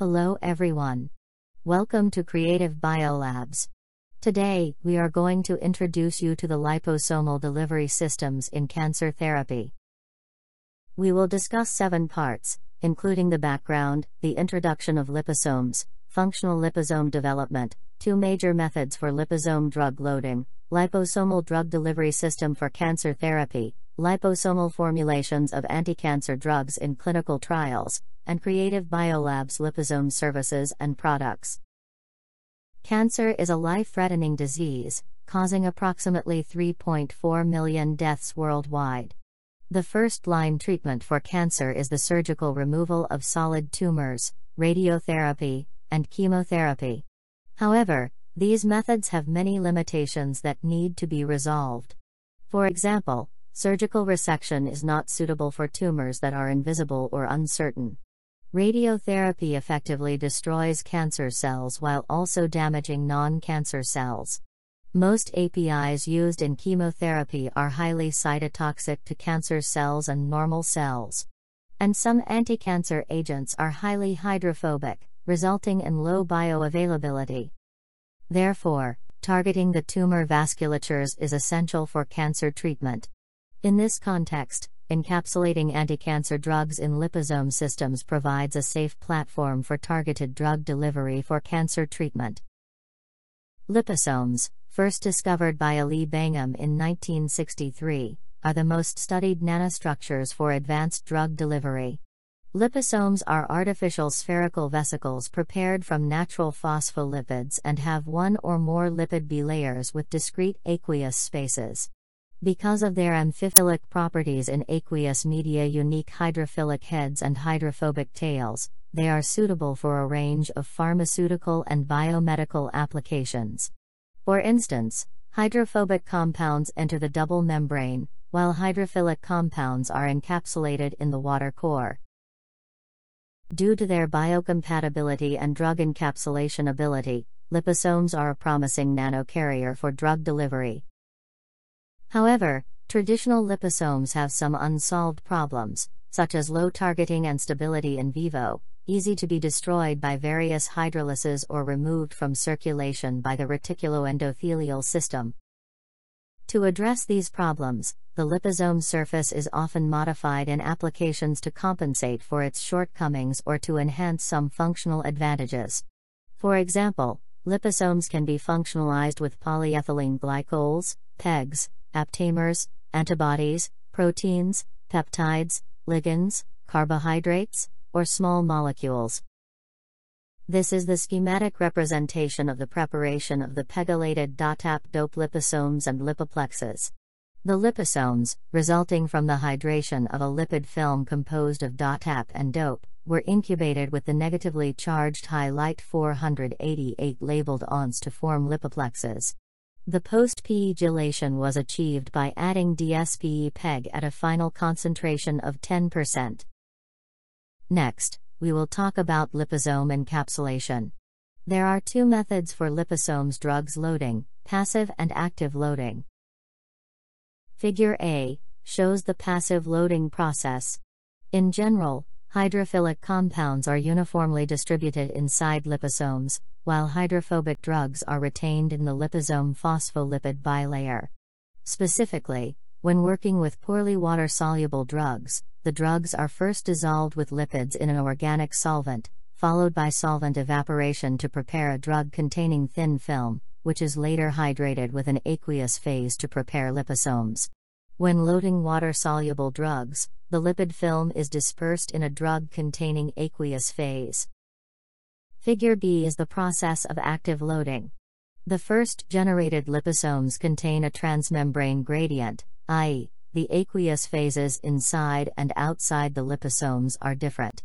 Hello everyone. Welcome to Creative Biolabs. Today, we are going to introduce you to the liposomal delivery systems in cancer therapy. We will discuss seven parts, including the background, the introduction of liposomes, functional liposome development, two major methods for liposome drug loading, liposomal drug delivery system for cancer therapy, liposomal formulations of anti-cancer drugs in clinical trials, and Creative Biolabs liposome services and products. Cancer is a life-threatening disease, causing approximately 3.4 million deaths worldwide. The first-line treatment for cancer is the surgical removal of solid tumors, radiotherapy, and chemotherapy. However, these methods have many limitations that need to be resolved. For example, Surgical resection is not suitable for tumors that are invisible or uncertain. Radiotherapy effectively destroys cancer cells while also damaging non cancer cells. Most APIs used in chemotherapy are highly cytotoxic to cancer cells and normal cells. And some anti-cancer agents are highly hydrophobic, resulting in low bioavailability. Therefore, targeting the tumor vasculatures is essential for cancer treatment. In this context, encapsulating anticancer drugs in liposome systems provides a safe platform for targeted drug delivery for cancer treatment. Liposomes, first discovered by Alec Bangham in 1963, are the most studied nanostructures for advanced drug delivery. Liposomes are artificial spherical vesicles prepared from natural phospholipids and have one or more lipid bilayers with discrete aqueous spaces. Because of their amphiphilic properties in aqueous media, unique hydrophilic heads, and hydrophobic tails, they are suitable for a range of pharmaceutical and biomedical applications. For instance, hydrophobic compounds enter the double membrane, while hydrophilic compounds are encapsulated in the water core. Due to their biocompatibility and drug encapsulation ability, liposomes are a promising nanocarrier for drug delivery. However, traditional liposomes have some unsolved problems, such as low targeting and stability in vivo, easy to be destroyed by various hydrolases or removed from circulation by the reticuloendothelial system. To address these problems, the liposome surface is often modified in applications to compensate for its shortcomings or to enhance some functional advantages. For example, liposomes can be functionalized with polyethylene glycols, PEGs, aptamers, antibodies, proteins, peptides, ligands, carbohydrates, or small molecules. This is the schematic representation of the preparation of the pegylated DOTAP DOPE liposomes and lipoplexes. The liposomes, resulting from the hydration of a lipid film composed of DOTAP and DOPE, were incubated with the negatively charged HiLyte 488 labeled ONS to form lipoplexes. The post-PEGylation was achieved by adding DSPE PEG at a final concentration of 10%. Next, we will talk about liposome encapsulation. There are two methods for liposomes drugs loading passive and active loading. Figure A shows the passive loading process. In general, hydrophilic compounds are uniformly distributed inside liposomes, while hydrophobic drugs are retained in the liposome phospholipid bilayer. Specifically, when working with poorly water soluble drugs, the drugs are first dissolved with lipids in an organic solvent, followed by solvent evaporation to prepare a drug containing thin film, which is later hydrated with an aqueous phase to prepare liposomes. When loading water soluble drugs, the lipid film is dispersed in a drug containing aqueous phase. Figure B is the process of active loading. The first generated liposomes contain a transmembrane gradient, i.e., the aqueous phases inside and outside the liposomes are different.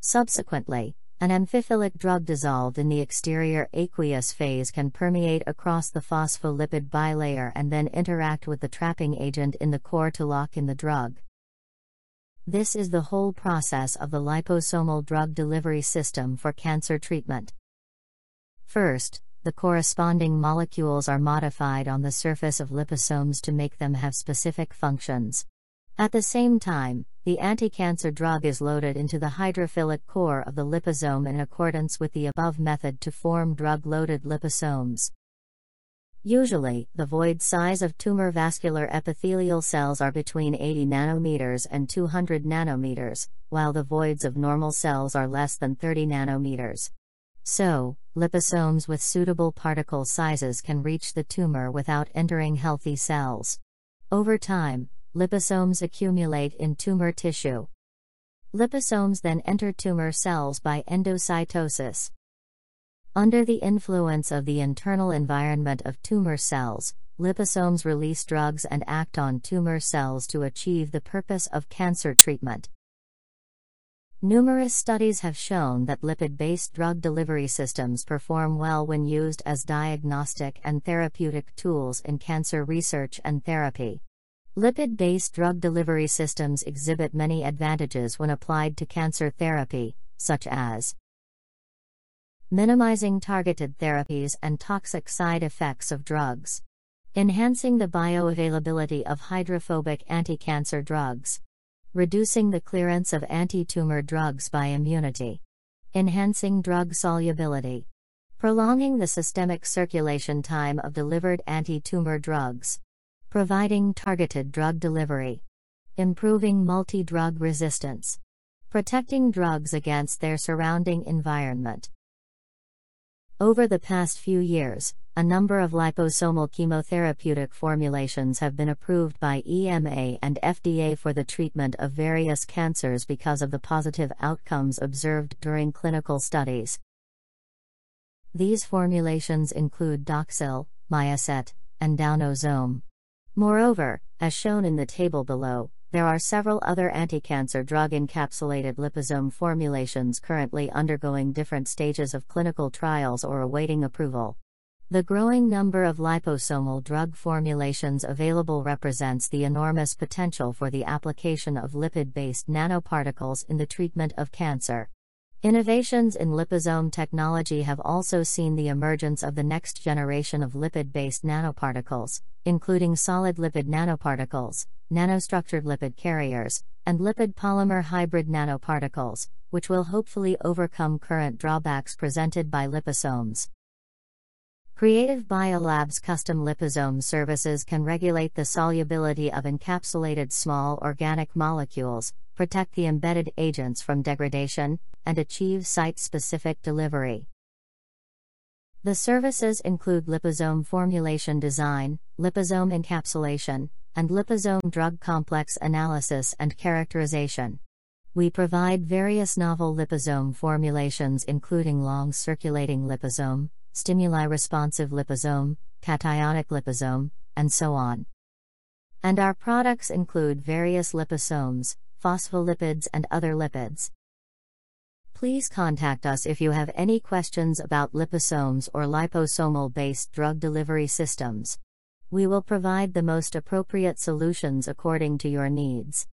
Subsequently, an amphiphilic drug dissolved in the exterior aqueous phase can permeate across the phospholipid bilayer and then interact with the trapping agent in the core to lock in the drug. This is the whole process of the liposomal drug delivery system for cancer treatment. First, the corresponding molecules are modified on the surface of liposomes to make them have specific functions. At the same time, the anti-cancer drug is loaded into the hydrophilic core of the liposome in accordance with the above method to form drug-loaded liposomes. Usually, the void size of tumor vascular epithelial cells are between 80 nanometers and 200 nanometers, while the voids of normal cells are less than 30 nanometers. So, liposomes with suitable particle sizes can reach the tumor without entering healthy cells. Over time, liposomes accumulate in tumor tissue. Liposomes then enter tumor cells by endocytosis. Under the influence of the internal environment of tumor cells, liposomes release drugs and act on tumor cells to achieve the purpose of cancer treatment. Numerous studies have shown that lipid based drug delivery systems perform well when used as diagnostic and therapeutic tools in cancer research and therapy. Lipid based drug delivery systems exhibit many advantages when applied to cancer therapy, such as minimizing targeted therapies and toxic side effects of drugs, enhancing the bioavailability of hydrophobic anti-cancer drugs, reducing the clearance of anti-tumor drugs by immunity, enhancing drug solubility, prolonging the systemic circulation time of delivered anti-tumor drugs, providing targeted drug delivery, improving multi-drug resistance, protecting drugs against their surrounding environment. Over the past few years, a number of liposomal chemotherapeutic formulations have been approved by EMA and FDA for the treatment of various cancers because of the positive outcomes observed during clinical studies. These formulations include Doxil, Myocet, and DaunoXome. Moreover, as shown in the table below, there are several other anti-cancer drug encapsulated liposome formulations currently undergoing different stages of clinical trials or awaiting approval. The growing number of liposomal drug formulations available represents the enormous potential for the application of lipid based nanoparticles in the treatment of cancer. Innovations in liposome technology have also seen the emergence of the next generation of lipid based nanoparticles, including solid lipid nanoparticles, nanostructured lipid carriers, and lipid polymer hybrid nanoparticles, which will hopefully overcome current drawbacks presented by liposomes. Creative Biolabs custom liposome services can regulate the solubility of encapsulated small organic molecules, protect the embedded agents from degradation, and achieve site specific delivery. The services include liposome formulation design, liposome encapsulation, and liposome drug complex analysis and characterization. We provide various novel liposome formulations, including long circulating liposome, stimuli responsive liposome, cationic liposome, and so on. And our products include various liposomes, phospholipids, and other lipids. Please contact us if you have any questions about liposomes or liposomal based drug delivery systems. We will provide the most appropriate solutions according to your needs.